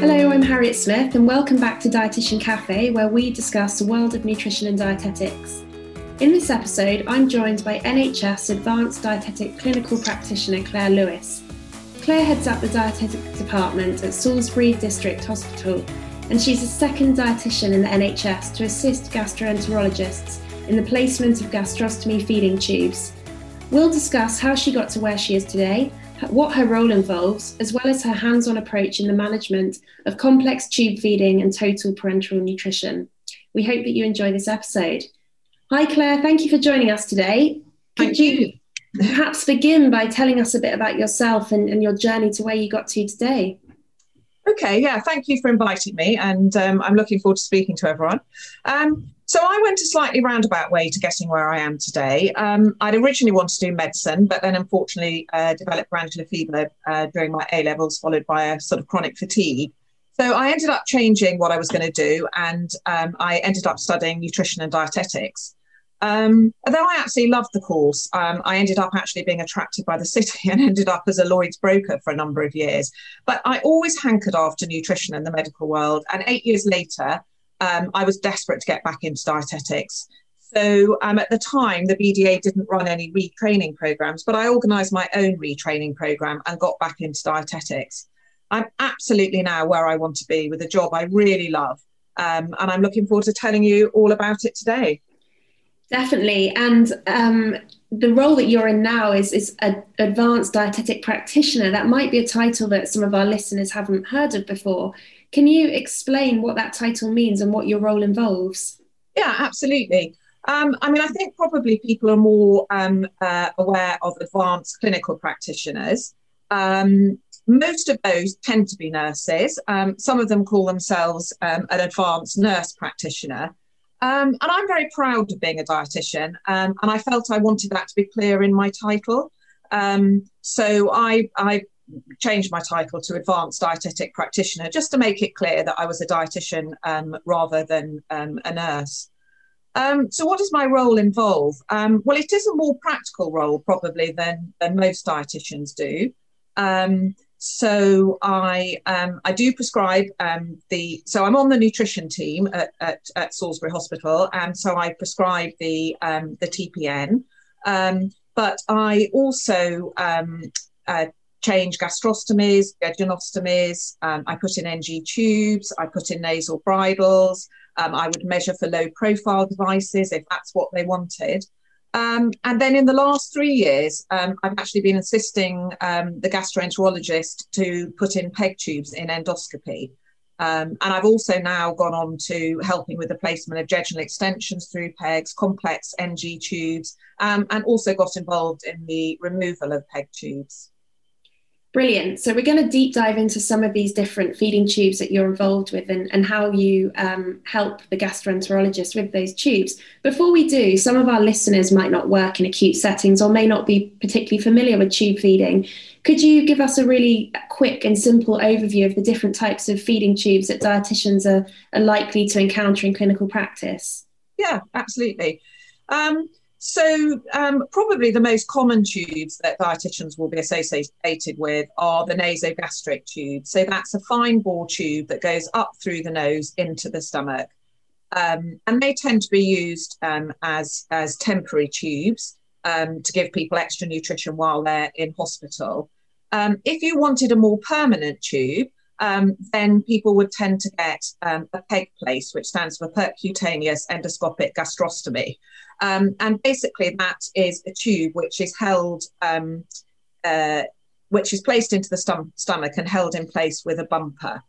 Hello, I'm Harriet Smith, and welcome back to Dietitian Cafe, where we discuss the world of nutrition and dietetics. In this episode, I'm joined by NHS Advanced Dietetic Clinical Practitioner Claire Lewis. Claire heads up the dietetic department at Salisbury District Hospital, and she's the second dietitian in the NHS to assist gastroenterologists in the placement of gastrostomy feeding tubes. We'll discuss how she got to where she is today what her role involves, as well as her hands on approach in the management of complex tube feeding and total parenteral nutrition. We hope that you enjoy this episode. Hi, Claire. Thank you for joining us today. Could Thank you. perhaps begin by telling us a bit about yourself and, and, your journey to where you got to today? Okay, yeah, thank you for inviting me, and um, I'm looking forward to speaking to everyone. Um, so I went a slightly roundabout way to getting where I am today. Um, I'd originally wanted to do medicine, but then unfortunately uh, developed glandular fever uh, during my A levels, followed by a sort of chronic fatigue. So I ended up changing what I was going to do, and um, I ended up studying nutrition and dietetics. Um, although I actually loved the course, um, I ended up actually being attracted by the city and ended up as a Lloyd's broker for a number of years. But I always hankered after nutrition in the medical world. And eight years later, um, I was desperate to get back into dietetics. So um, at the time, the BDA didn't run any retraining programs, but I organised my own retraining program and got back into dietetics. I'm absolutely now where I want to be with a job I really love. Um, and I'm looking forward to telling you all about it today. Definitely. And um, the role that you're in now is, is an advanced dietetic practitioner. That might be a title that some of our listeners haven't heard of before. Can you explain what that title means and what your role involves? Yeah, absolutely. Um, I mean, I think probably people are more um, uh, aware of advanced clinical practitioners. Um, most of those tend to be nurses. Um, some of them call themselves um, an advanced nurse practitioner. Um, and I'm very proud of being a dietitian, and I felt I wanted that to be clear in my title. so I, I changed my title to advanced dietetic practitioner just to make it clear that I was a dietitian um, rather than um, a nurse. Um, so, what does my role involve? Um, well, it is a more practical role probably than, than most dietitians do. Um, so, I um, I do prescribe the. So, I'm on the nutrition team at, at, at, Salisbury Hospital, and so I prescribe the the TPN. but I also uh, change gastrostomies, jejunostomies. Um, I put in NG tubes. I put in nasal bridles. Um, I would measure for low profile devices if that's what they wanted. Um, and then in the last three years, um, I've actually been assisting um, the gastroenterologist to put in PEG tubes in endoscopy. Um, and I've also now gone on to helping with the placement of jejunal extensions through PEGs, complex NG tubes, and also got involved in the removal of PEG tubes. Brilliant. So we're going to deep dive into some of these different feeding tubes that you're involved with and, and how you um, help the gastroenterologist with those tubes. Before we do, some of our listeners might not work in acute settings or may not be particularly familiar with tube feeding. Could you give us a really quick and simple overview of the different types of feeding tubes that dietitians are, are likely to encounter in clinical practice? Yeah, absolutely. Um, so, um, probably the most common tubes that dietitians will be associated with are the nasogastric tube. So, that's a fine bore tube that goes up through the nose into the stomach. Um, and they tend to be used um, as, as temporary tubes um, to give people extra nutrition while they're in hospital. Um, if you wanted a more permanent tube, um, then people would tend to get um, a PEG place, which stands for percutaneous endoscopic gastrostomy. Um, and basically, that is a tube which is held, um, uh, which is placed into the stom- stomach and held in place with a bumper.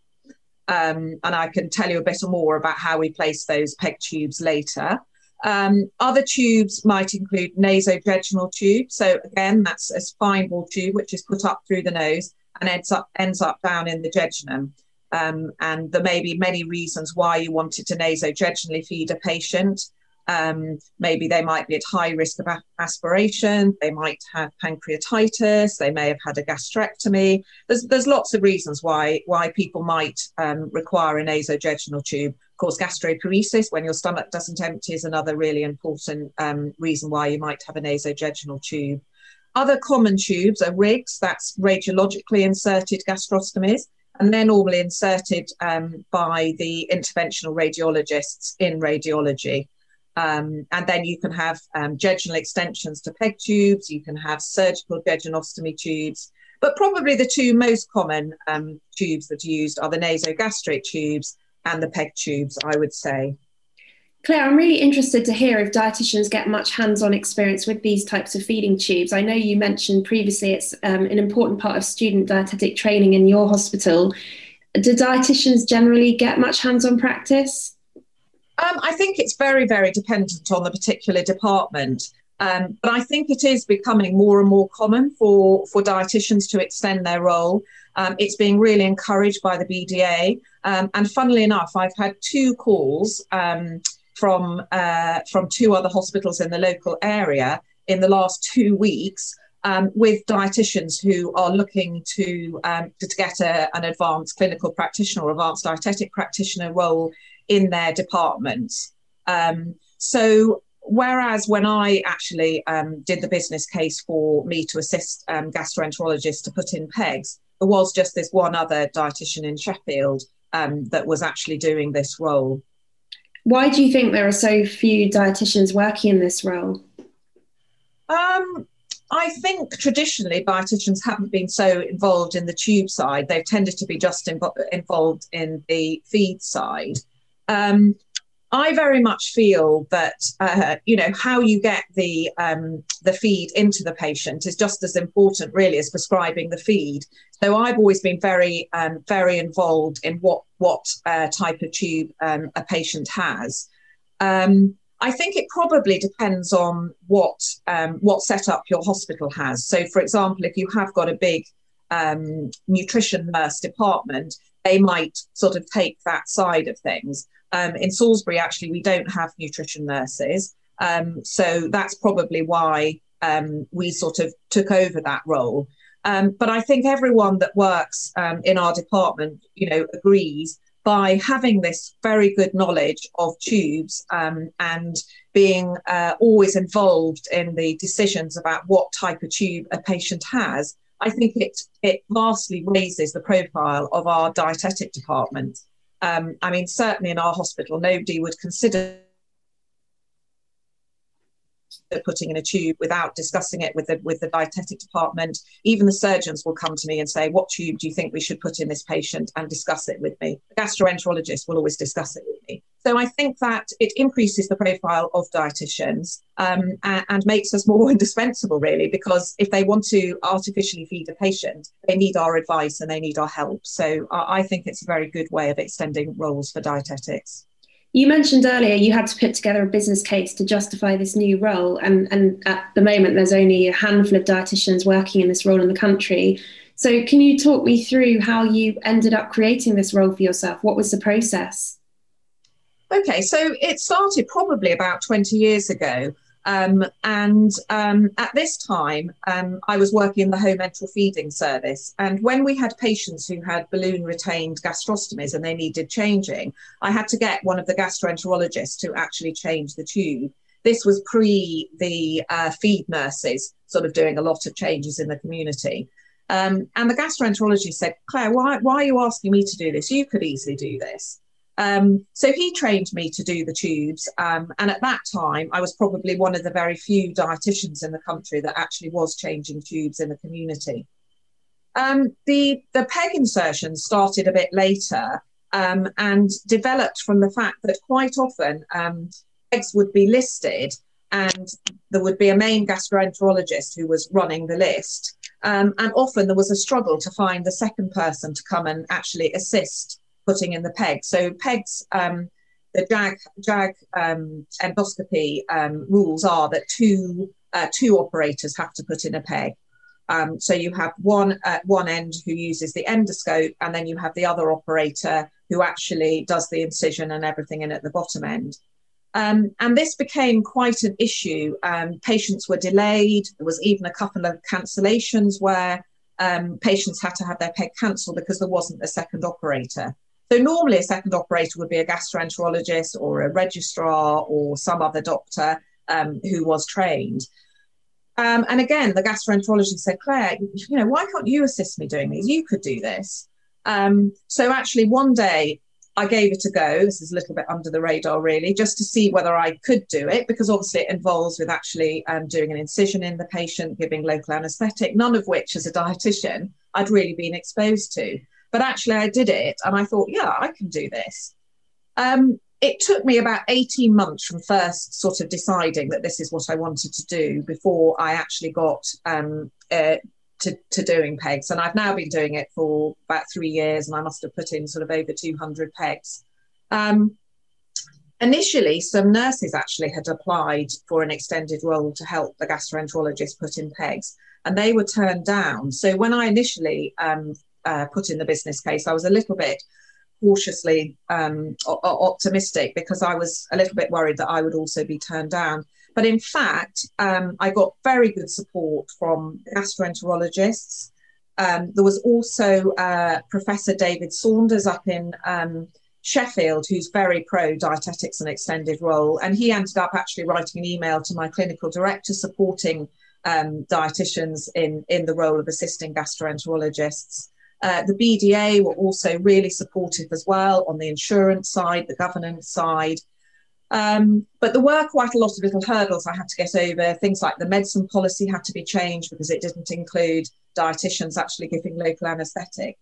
Um, and I can tell you a bit more about how we place those PEG tubes later. Um, other tubes might include nasojejunal tube. So again, that's a fine bore tube which is put up through the nose and ends up ends up down in the jejunum. Um, and there may be many reasons why you wanted to nasojejunally feed a patient. Um, maybe they might be at high risk of aspiration. They might have pancreatitis. They may have had a gastrectomy. There's, there's lots of reasons why why people might um, require a nasojejunal tube. Of course, gastroparesis, when your stomach doesn't empty, is another really important um, reason why you might have a nasojejunal tube. Other common tubes are RIGs, that's radiologically inserted gastrostomies, and they're normally inserted um, by the interventional radiologists in radiology. Um, and then you can have um, jejunal extensions to PEG tubes, you can have surgical jejunostomy tubes, but probably the two most common um, tubes that are used are the nasogastric tubes and the PEG tubes, I would say. Claire, I'm really interested to hear if dietitians get much hands on experience with these types of feeding tubes. I know you mentioned previously it's um, an important part of student dietetic training in your hospital. Do dietitians generally get much hands on practice? Um, I think it's very, very dependent on the particular department. Um, but I think it is becoming more and more common for, for dietitians to extend their role. Um, it's being really encouraged by the BDA. Um, and funnily enough, I've had two calls um, from uh, from two other hospitals in the local area in the last two weeks um, with dietitians who are looking to um, to get a, an advanced clinical practitioner or advanced dietetic practitioner role in their departments. Um, so whereas when I actually um, did the business case for me to assist um, gastroenterologists to put in pegs, there was just this one other dietitian in Sheffield um, that was actually doing this role. Why do you think there are so few dietitians working in this role? Um, I think traditionally dietitians haven't been so involved in the tube side. They've tended to be just invo- involved in the feed side. Um, I very much feel that uh, you know how you get the um, the feed into the patient is just as important, really, as prescribing the feed. So I've always been very um, very involved in what what uh, type of tube um, a patient has. Um, I think it probably depends on what um, what setup your hospital has. So, for example, if you have got a big um, nutrition nurse department, they might sort of take that side of things. Um, in Salisbury, actually, we don't have nutrition nurses. Um, so that's probably why um, we sort of took over that role. Um, but I think everyone that works um, in our department, you know, agrees by having this very good knowledge of tubes um, and being uh, always involved in the decisions about what type of tube a patient has, I think it it vastly raises the profile of our dietetic department. Um, I mean, certainly in our hospital, nobody would consider putting in a tube without discussing it with the with the dietetic department. Even the surgeons will come to me and say, "What tube do you think we should put in this patient?" and discuss it with me. The gastroenterologist will always discuss it with me. So I think that it increases the profile of dietitians um, and, and, makes us more indispensable, really, because if they want to artificially feed a patient, they need our advice and they need our help. So I, I think it's a very good way of extending roles for dietetics. You mentioned earlier you had to put together a business case to justify this new role, and, and at the moment there's only a handful of dietitians working in this role in the country. So, can you talk me through how you ended up creating this role for yourself? What was the process? Okay, so it started probably about 20 years ago. Um, and um, at this time, um, I was working in the home enteral feeding service. And when we had patients who had balloon retained gastrostomies and they needed changing, I had to get one of the gastroenterologists to actually change the tube. This was pre the uh, feed nurses sort of doing a lot of changes in the community. Um, and the gastroenterologist said, Claire, why, why are you asking me to do this? You could easily do this. Um, so he trained me to do the tubes. Um, and at that time, I was probably one of the very few dietitians in the country that actually was changing tubes in the community. Um, the, the PEG insertion started a bit later um, and developed from the fact that quite often um, PEGs would be listed and there would be a main gastroenterologist who was running the list. Um, and often there was a struggle to find the second person to come and actually assist putting in the peg. So pegs, um, the JAG, JAG um, endoscopy um, rules are that two uh, two operators have to put in a peg. Um, so you have one at one end who uses the endoscope, and then you have the other operator who actually does the incision and everything in at the bottom end. Um, and this became quite an issue. Um, patients were delayed. There was even a couple of cancellations where um, patients had to have their peg cancelled because there wasn't a second operator. So normally a second operator would be a gastroenterologist or a registrar or some other doctor um, who was trained. Um, and again, the gastroenterologist said, Claire, you know, why can't you assist me doing these? You could do this. Um, so actually, one day I gave it a go. This is a little bit under the radar, really, just to see whether I could do it, because obviously it involves with actually um, doing an incision in the patient, giving local anaesthetic, none of which, as a dietitian, I'd really been exposed to. But actually, I did it, and I thought, yeah, I can do this. Um, it took me about 18 months from first sort of deciding that this is what I wanted to do before I actually got um, uh, to, to doing pegs. And I've now been doing it for about three years, and I must have put in sort of over 200 pegs. Um, initially, some nurses actually had applied for an extended role to help the gastroenterologist put in pegs, and they were turned down. So when I initially um, uh, put in the business case, I was a little bit cautiously um, optimistic because I was a little bit worried that I would also be turned down. But in fact, um, I got very good support from gastroenterologists. Um, there was also uh, Professor David Sanders up in um, Sheffield, who's very pro dietetics and extended role. And he ended up actually writing an email to my clinical director supporting um, dietitians in, in the role of assisting gastroenterologists. Uh, the BDA were also really supportive as well on the insurance side, the governance side. Um, but there were quite a lot of little hurdles I had to get over. Things like the medicine policy had to be changed because it didn't include dietitians actually giving local anaesthetic.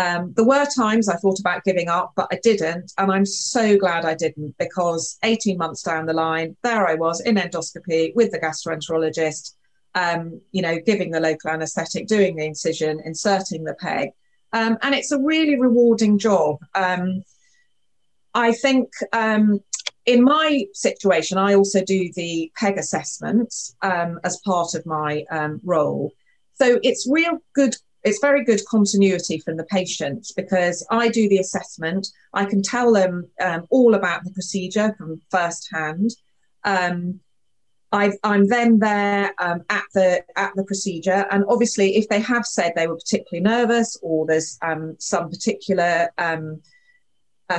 Um, there were times I thought about giving up, but I didn't. And I'm so glad I didn't because 18 months down the line, there I was in endoscopy with the gastroenterologist, um, you know, giving the local anaesthetic, doing the incision, inserting the peg. Um, and it's a really rewarding job. Um, I think um, in my situation, I also do the PEG assessments um, as part of my um, role. So it's real good. It's very good continuity from the patients because I do the assessment. I can tell them all about the procedure from first hand. Um, i am then there um, at the at the procedure, and obviously, if they have said they were particularly nervous or there's um, some particular um,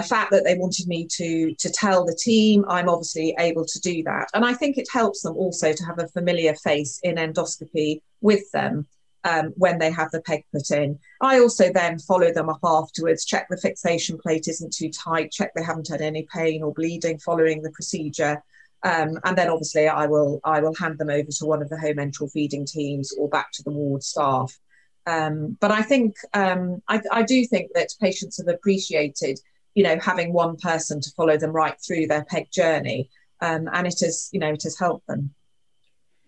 fact that they wanted me to to tell the team, I'm obviously able to do that, and I think it helps them also to have a familiar face in endoscopy with them. Um, when they have the peg put in. I also then follow them up afterwards, check the fixation plate isn't too tight, check they haven't had any pain or bleeding following the procedure, um, and then obviously I will I will hand them over to one of the home enteral feeding teams or back to the ward staff. Um, but I think um, I, I, do think that patients have appreciated, you know, having one person to follow them right through their PEG journey, um, and it has, you know, it has helped them.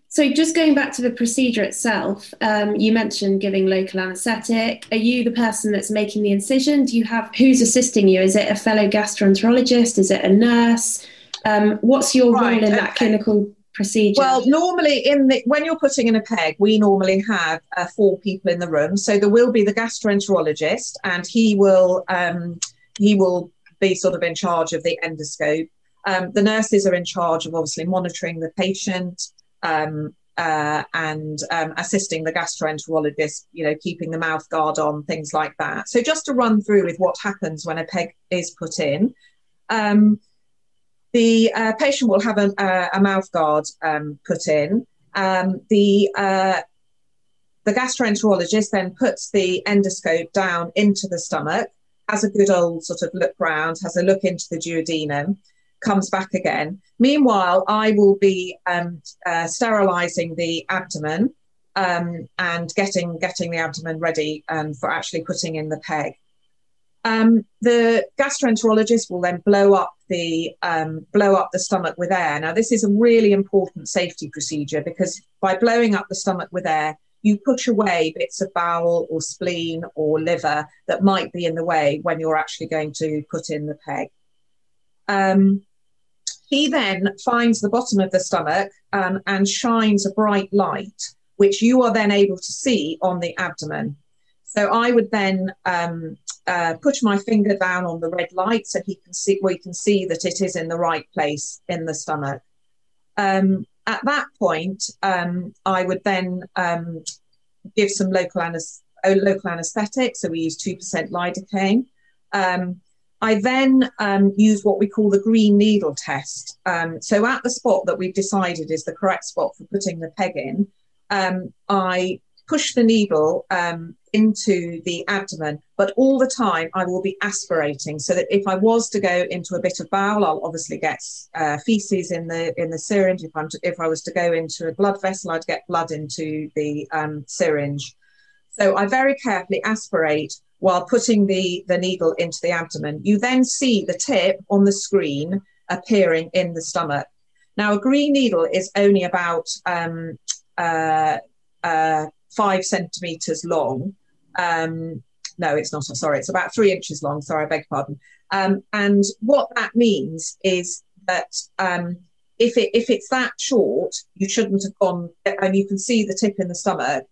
So, just going back to the procedure itself, um, you mentioned giving local anaesthetic. Are you the person that's making the incision? Do you have who's assisting you? Is it a fellow gastroenterologist? Is it a nurse? Um, what's your right, role in okay. that clinical procedure? Well, normally in the when you're putting in a peg, we normally have uh, four people in the room. So there will be the gastroenterologist, and he will um, he will be sort of in charge of the endoscope. Um, the nurses are in charge of obviously monitoring the patient. Um, uh, and um, assisting the gastroenterologist, you know, keeping the mouth guard on, things like that. So just to run through with what happens when a peg is put in. Um, the uh, patient will have a, a, a mouth guard um, put in. Um, the uh, the gastroenterologist then puts the endoscope down into the stomach, has a good old sort of look round, has a look into the duodenum, comes back again. Meanwhile, I will be um, uh, sterilizing the abdomen um, and getting getting the abdomen ready um, for actually putting in the peg. Um, the gastroenterologist will then blow up the um, blow up the stomach with air. Now, this is a really important safety procedure because by blowing up the stomach with air, you push away bits of bowel or spleen or liver that might be in the way when you're actually going to put in the peg. Um, he then finds the bottom of the stomach um, and shines a bright light, which you are then able to see on the abdomen. So I would then um, uh, push my finger down on the red light so he can see we can see that it is in the right place in the stomach. Um, at that point, um, I would then um, give some local, anes- oh, local anesthetic. So we use 2% lidocaine. Um, I then um, use what we call the green needle test. Um, so at the spot that we've decided is the correct spot for putting the peg in, I push the needle into the abdomen, but all the time I will be aspirating so that if I was to go into a bit of bowel, I'll obviously get uh, feces in the in the syringe. If I'm to, if I was to go into a blood vessel, I'd get blood into the um, syringe. So I very carefully aspirate while putting the, the needle into the abdomen. You then see the tip on the screen appearing in the stomach. Now, a green needle is only about um, uh, uh, five centimeters long. Um, no, it's not. Sorry, it's about three inches long. Sorry, I beg your pardon. Um, and what that means is that um, if it if it's that short, you shouldn't have gone. And you can see the tip in the stomach.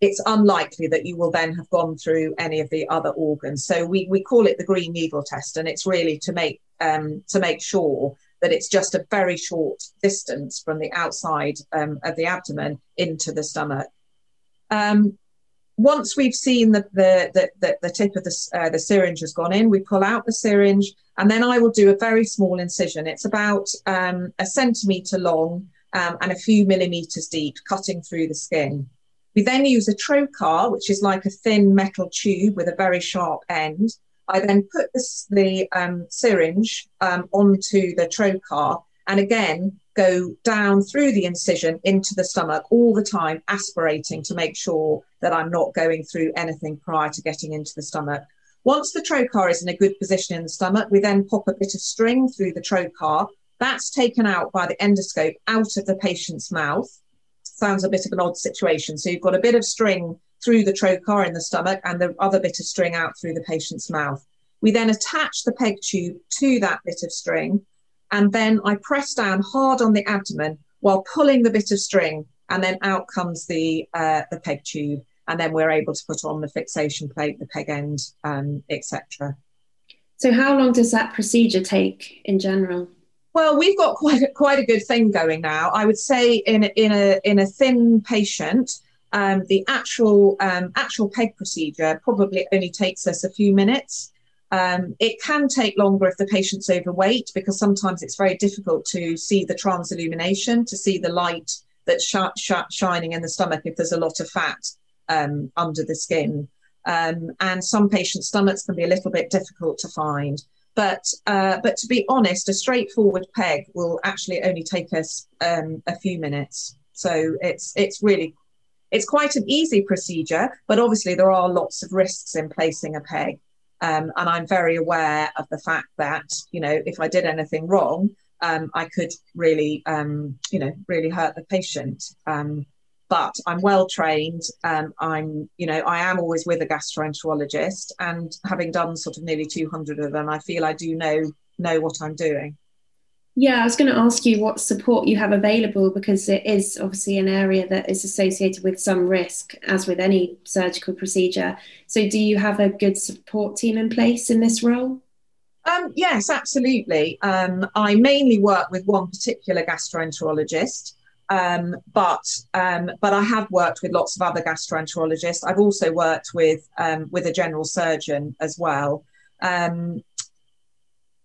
It's unlikely that you will then have gone through any of the other organs. So we we call it the green needle test, and it's really to make um, to make sure that it's just a very short distance from the outside um, of the abdomen into the stomach. Um, once we've seen the, the, the, the tip of the, uh, the syringe has gone in, we pull out the syringe and then I will do a very small incision. It's about um, a centimetre long um, and a few millimetres deep, cutting through the skin. We then use a trocar, which is like a thin metal tube with a very sharp end. I then put this, the um, syringe um, onto the trocar and again go down through the incision into the stomach all the time, aspirating to make sure that I'm not going through anything prior to getting into the stomach. Once the trocar is in a good position in the stomach, we then pop a bit of string through the trocar. That's taken out by the endoscope out of the patient's mouth. Sounds a bit of an odd situation. So you've got a bit of string through the trocar in the stomach and the other bit of string out through the patient's mouth. We then attach the peg tube to that bit of string and then I press down hard on the abdomen while pulling the bit of string, and then out comes the uh, the peg tube, and then we're able to put on the fixation plate, the peg end, um, etc. So, how long does that procedure take in general? Well, we've got quite a, quite a good thing going now. I would say in a, in a in a thin patient, um, the actual um, actual peg procedure probably only takes us a few minutes. Um, it can take longer if the patient's overweight because sometimes it's very difficult to see the transillumination, to see the light that's sh- sh- shining in the stomach if there's a lot of fat um, under the skin. Um, and some patients' stomachs can be a little bit difficult to find. But uh, but to be honest, a straightforward peg will actually only take us um, a few minutes. So it's it's really it's quite an easy procedure, but obviously there are lots of risks in placing a peg. Um, and I'm very aware of the fact that, you know, if I did anything wrong, um, I could really, um, you know, really hurt the patient. Um, but I'm well trained. Um, I'm, you know, I am always with a gastroenterologist, and having done sort of nearly 200 of them, I feel I do know know what I'm doing. Yeah, I was going to ask you what support you have available because it is obviously an area that is associated with some risk, as with any surgical procedure. So, do you have a good support team in place in this role? Um, yes, absolutely. Um, I mainly work with one particular gastroenterologist, um, but um, but I have worked with lots of other gastroenterologists. I've also worked with um, with a general surgeon as well. Um,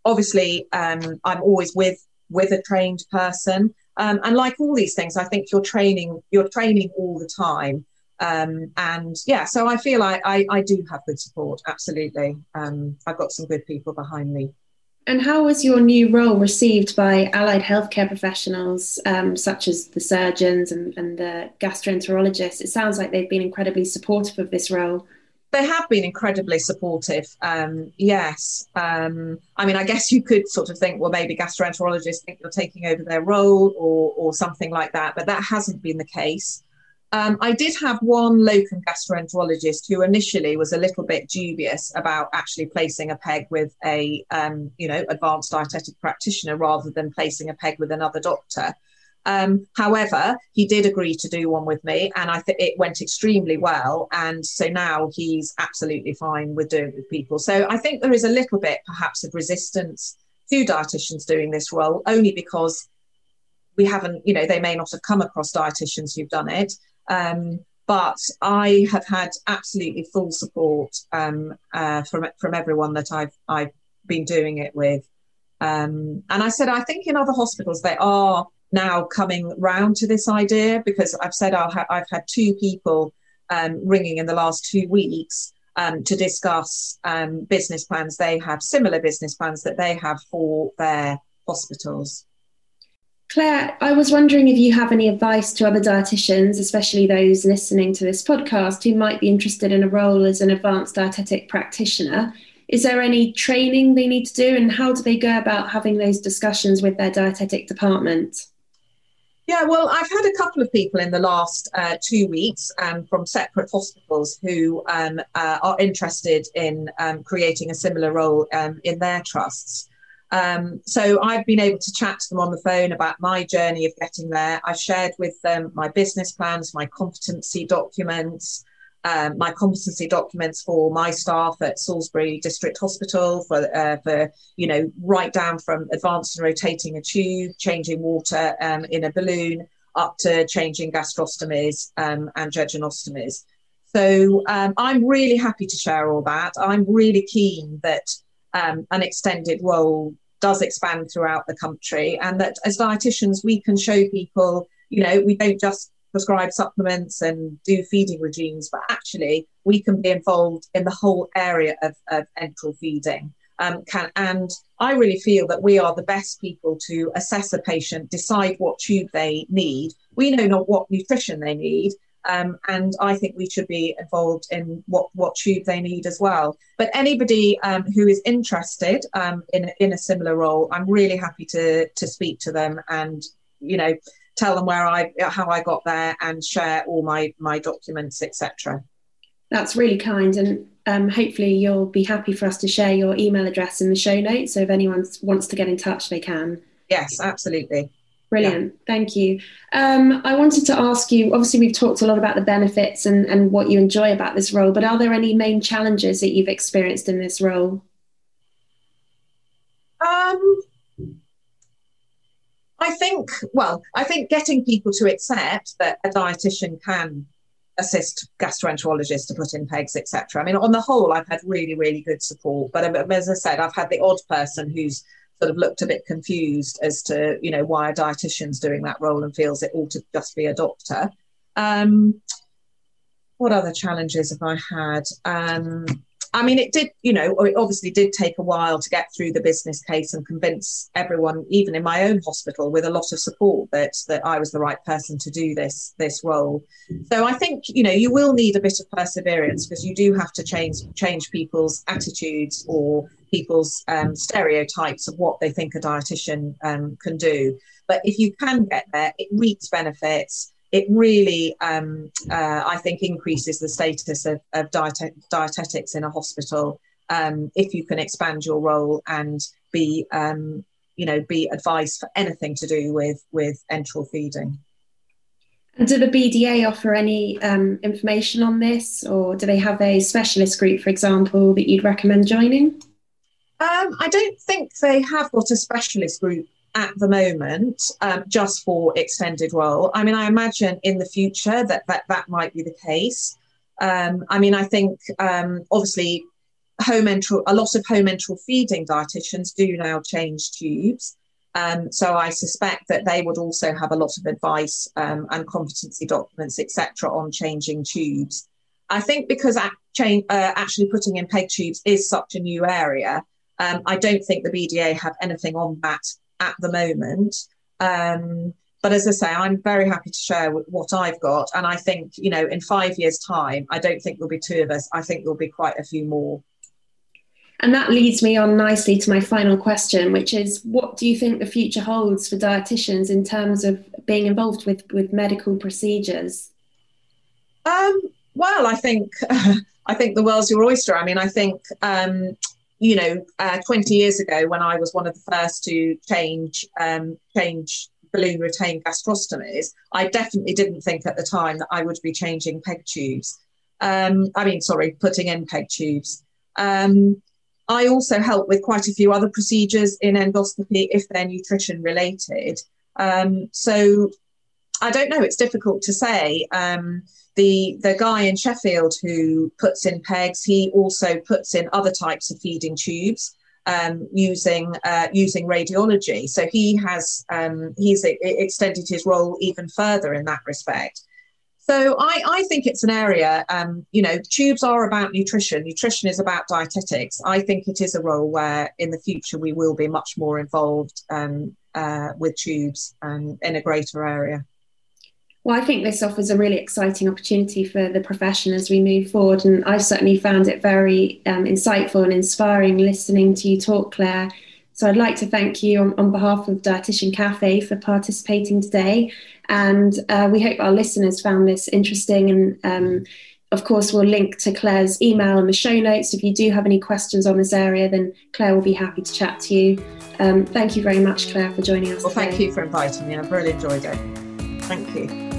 obviously um, I'm always with with a trained person. Um, and like all these things, I think you're training you're training all the time. Um, and yeah, so I feel I, I, I do have good support. Absolutely, um, I've got some good people behind me. And how was your new role received by allied healthcare professionals, um, such as the surgeons and, and the gastroenterologists? It sounds like they've been incredibly supportive of this role they have been incredibly supportive. Um, yes. Um, I mean, I guess you could sort of think, well, maybe gastroenterologists think you're taking over their role or, or something like that, but that hasn't been the case. Um, I did have one locum gastroenterologist who initially was a little bit dubious about actually placing a peg with a, um, you know, advanced dietetic practitioner rather than placing a peg with another doctor. Um, however, he did agree to do one with me, and I think it went extremely well. And so now he's absolutely fine with doing it with people. So I think there is a little bit, perhaps, of resistance to dietitians doing this role, only because we haven't, you know, they may not have come across dietitians who've done it. Um, but I have had absolutely full support um, uh, from from everyone that I've I've been doing it with. Um, and I said, I think in other hospitals they are now coming round to this idea because I've said i have had two people um, ringing in the last two weeks um, to discuss um, business plans they have, similar business plans that they have for their hospitals. Claire, I was wondering if you have any advice to other dietitians, especially those listening to this podcast who might be interested in a role as an advanced dietetic practitioner. Is there any training they need to do, and how do they go about having those discussions with their dietetic department? Yeah, well, I've had a couple of people in the last uh, two weeks um, from separate hospitals who um, uh, are interested in um, creating a similar role um, in their trusts. Um, so I've been able to chat to them on the phone about my journey of getting there. I've shared with them my business plans, my competency documents, um, my competency documents for my staff at Salisbury District Hospital for, uh, for you know, right down from advanced and rotating a tube, changing water um, in a balloon, up to changing gastrostomies um, and jejunostomies. So um, I'm really happy to share all that. I'm really keen that um, an extended role does expand throughout the country, and that as dietitians we can show people, you know, we don't just prescribe supplements and do feeding regimes, but actually we can be involved in the whole area of, of enteral feeding. Um, can, and I really feel that we are the best people to assess a patient, decide what tube they need. We know not what nutrition they need, um, and I think we should be involved in what, what tube they need as well. But anybody um, who is interested um, in, in a similar role, I'm really happy to, to speak to them and, you know, tell them where I, how I got there and share all my, my documents, etc. That's really kind. And um, hopefully you'll be happy for us to share your email address in the show notes. So if anyone wants to get in touch, they can. Yes, absolutely. Brilliant. Yeah. Thank you. Um, I wanted to ask you obviously, we've talked a lot about the benefits and, and what you enjoy about this role, but are there any main challenges that you've experienced in this role? Um, I think, well, I think getting people to accept that a dietitian can assist gastroenterologists to put in pegs, etc. I mean, on the whole, I've had really, really good support. But um, as I said, I've had the odd person who's sort of looked a bit confused as to you know why a dietitian's doing that role and feels it ought to just be a doctor. Um, what other challenges have I had? Um, I mean, it did, you know, it obviously did take a while to get through the business case and convince everyone, even in my own hospital, with a lot of support that that I was the right person to do this this role. So I think, you know, you will need a bit of perseverance because you do have to change change people's attitudes or people's um, stereotypes of what they think a dietitian um, can do. But if you can get there, it reaps benefits. It really, um, uh, I think, increases the status of, of diet- dietetics in a hospital um, if you can expand your role and be, um, you know, be advised for anything to do with with enteral feeding. And do the BDA offer any um, information on this, or do they have a specialist group, for example, that you'd recommend joining? Um, I don't think they have got a specialist group at the moment um, just for extended role. I mean, I imagine in the future that that, that might be the case. Um, I mean, I think um, obviously home enteral, a lot of home enteral feeding dietitians do now change tubes. Um, so I suspect that they would also have a lot of advice um, and competency documents, etc., on changing tubes. I think because at, uh, actually putting in peg tubes is such a new area, um, I don't think the BDA have anything on that at the moment. Um, but as I say, I'm very happy to share what I've got. And I think, you know, in five years' time, I don't think there'll be two of us. I think there'll be quite a few more. And that leads me on nicely to my final question, which is what do you think the future holds for dietitians in terms of being involved with, with medical procedures? Um, well, I think I think the world's your oyster. I mean, I think um, you know, uh, 20 years ago when I was one of the first to change um, change balloon retained gastrostomies, I definitely didn't think at the time that I would be changing peg tubes. Um, I mean, sorry, putting in peg tubes. Um, I also help with quite a few other procedures in endoscopy if they're nutrition related. Um, so I don't know, it's difficult to say. Um, the the guy in Sheffield who puts in pegs, he also puts in other types of feeding tubes um, using uh, using radiology. So he has um, he's extended his role even further in that respect. So I, I think it's an area, um, you know, tubes are about nutrition. Nutrition is about dietetics. I think it is a role where in the future we will be much more involved um, uh, with tubes and in a greater area. Well, I think this offers a really exciting opportunity for the profession as we move forward. And I've certainly found it very um, insightful and inspiring listening to you talk, Claire. So I'd like to thank you on, on behalf of Dietitian Cafe for participating today. And uh, we hope our listeners found this interesting. And um, of course, we'll link to Claire's email in the show notes. If you do have any questions on this area, then Claire will be happy to chat to you. Um, thank you very much, Claire, for joining us. Well, today. thank you for inviting me. I've really enjoyed it. Thank you.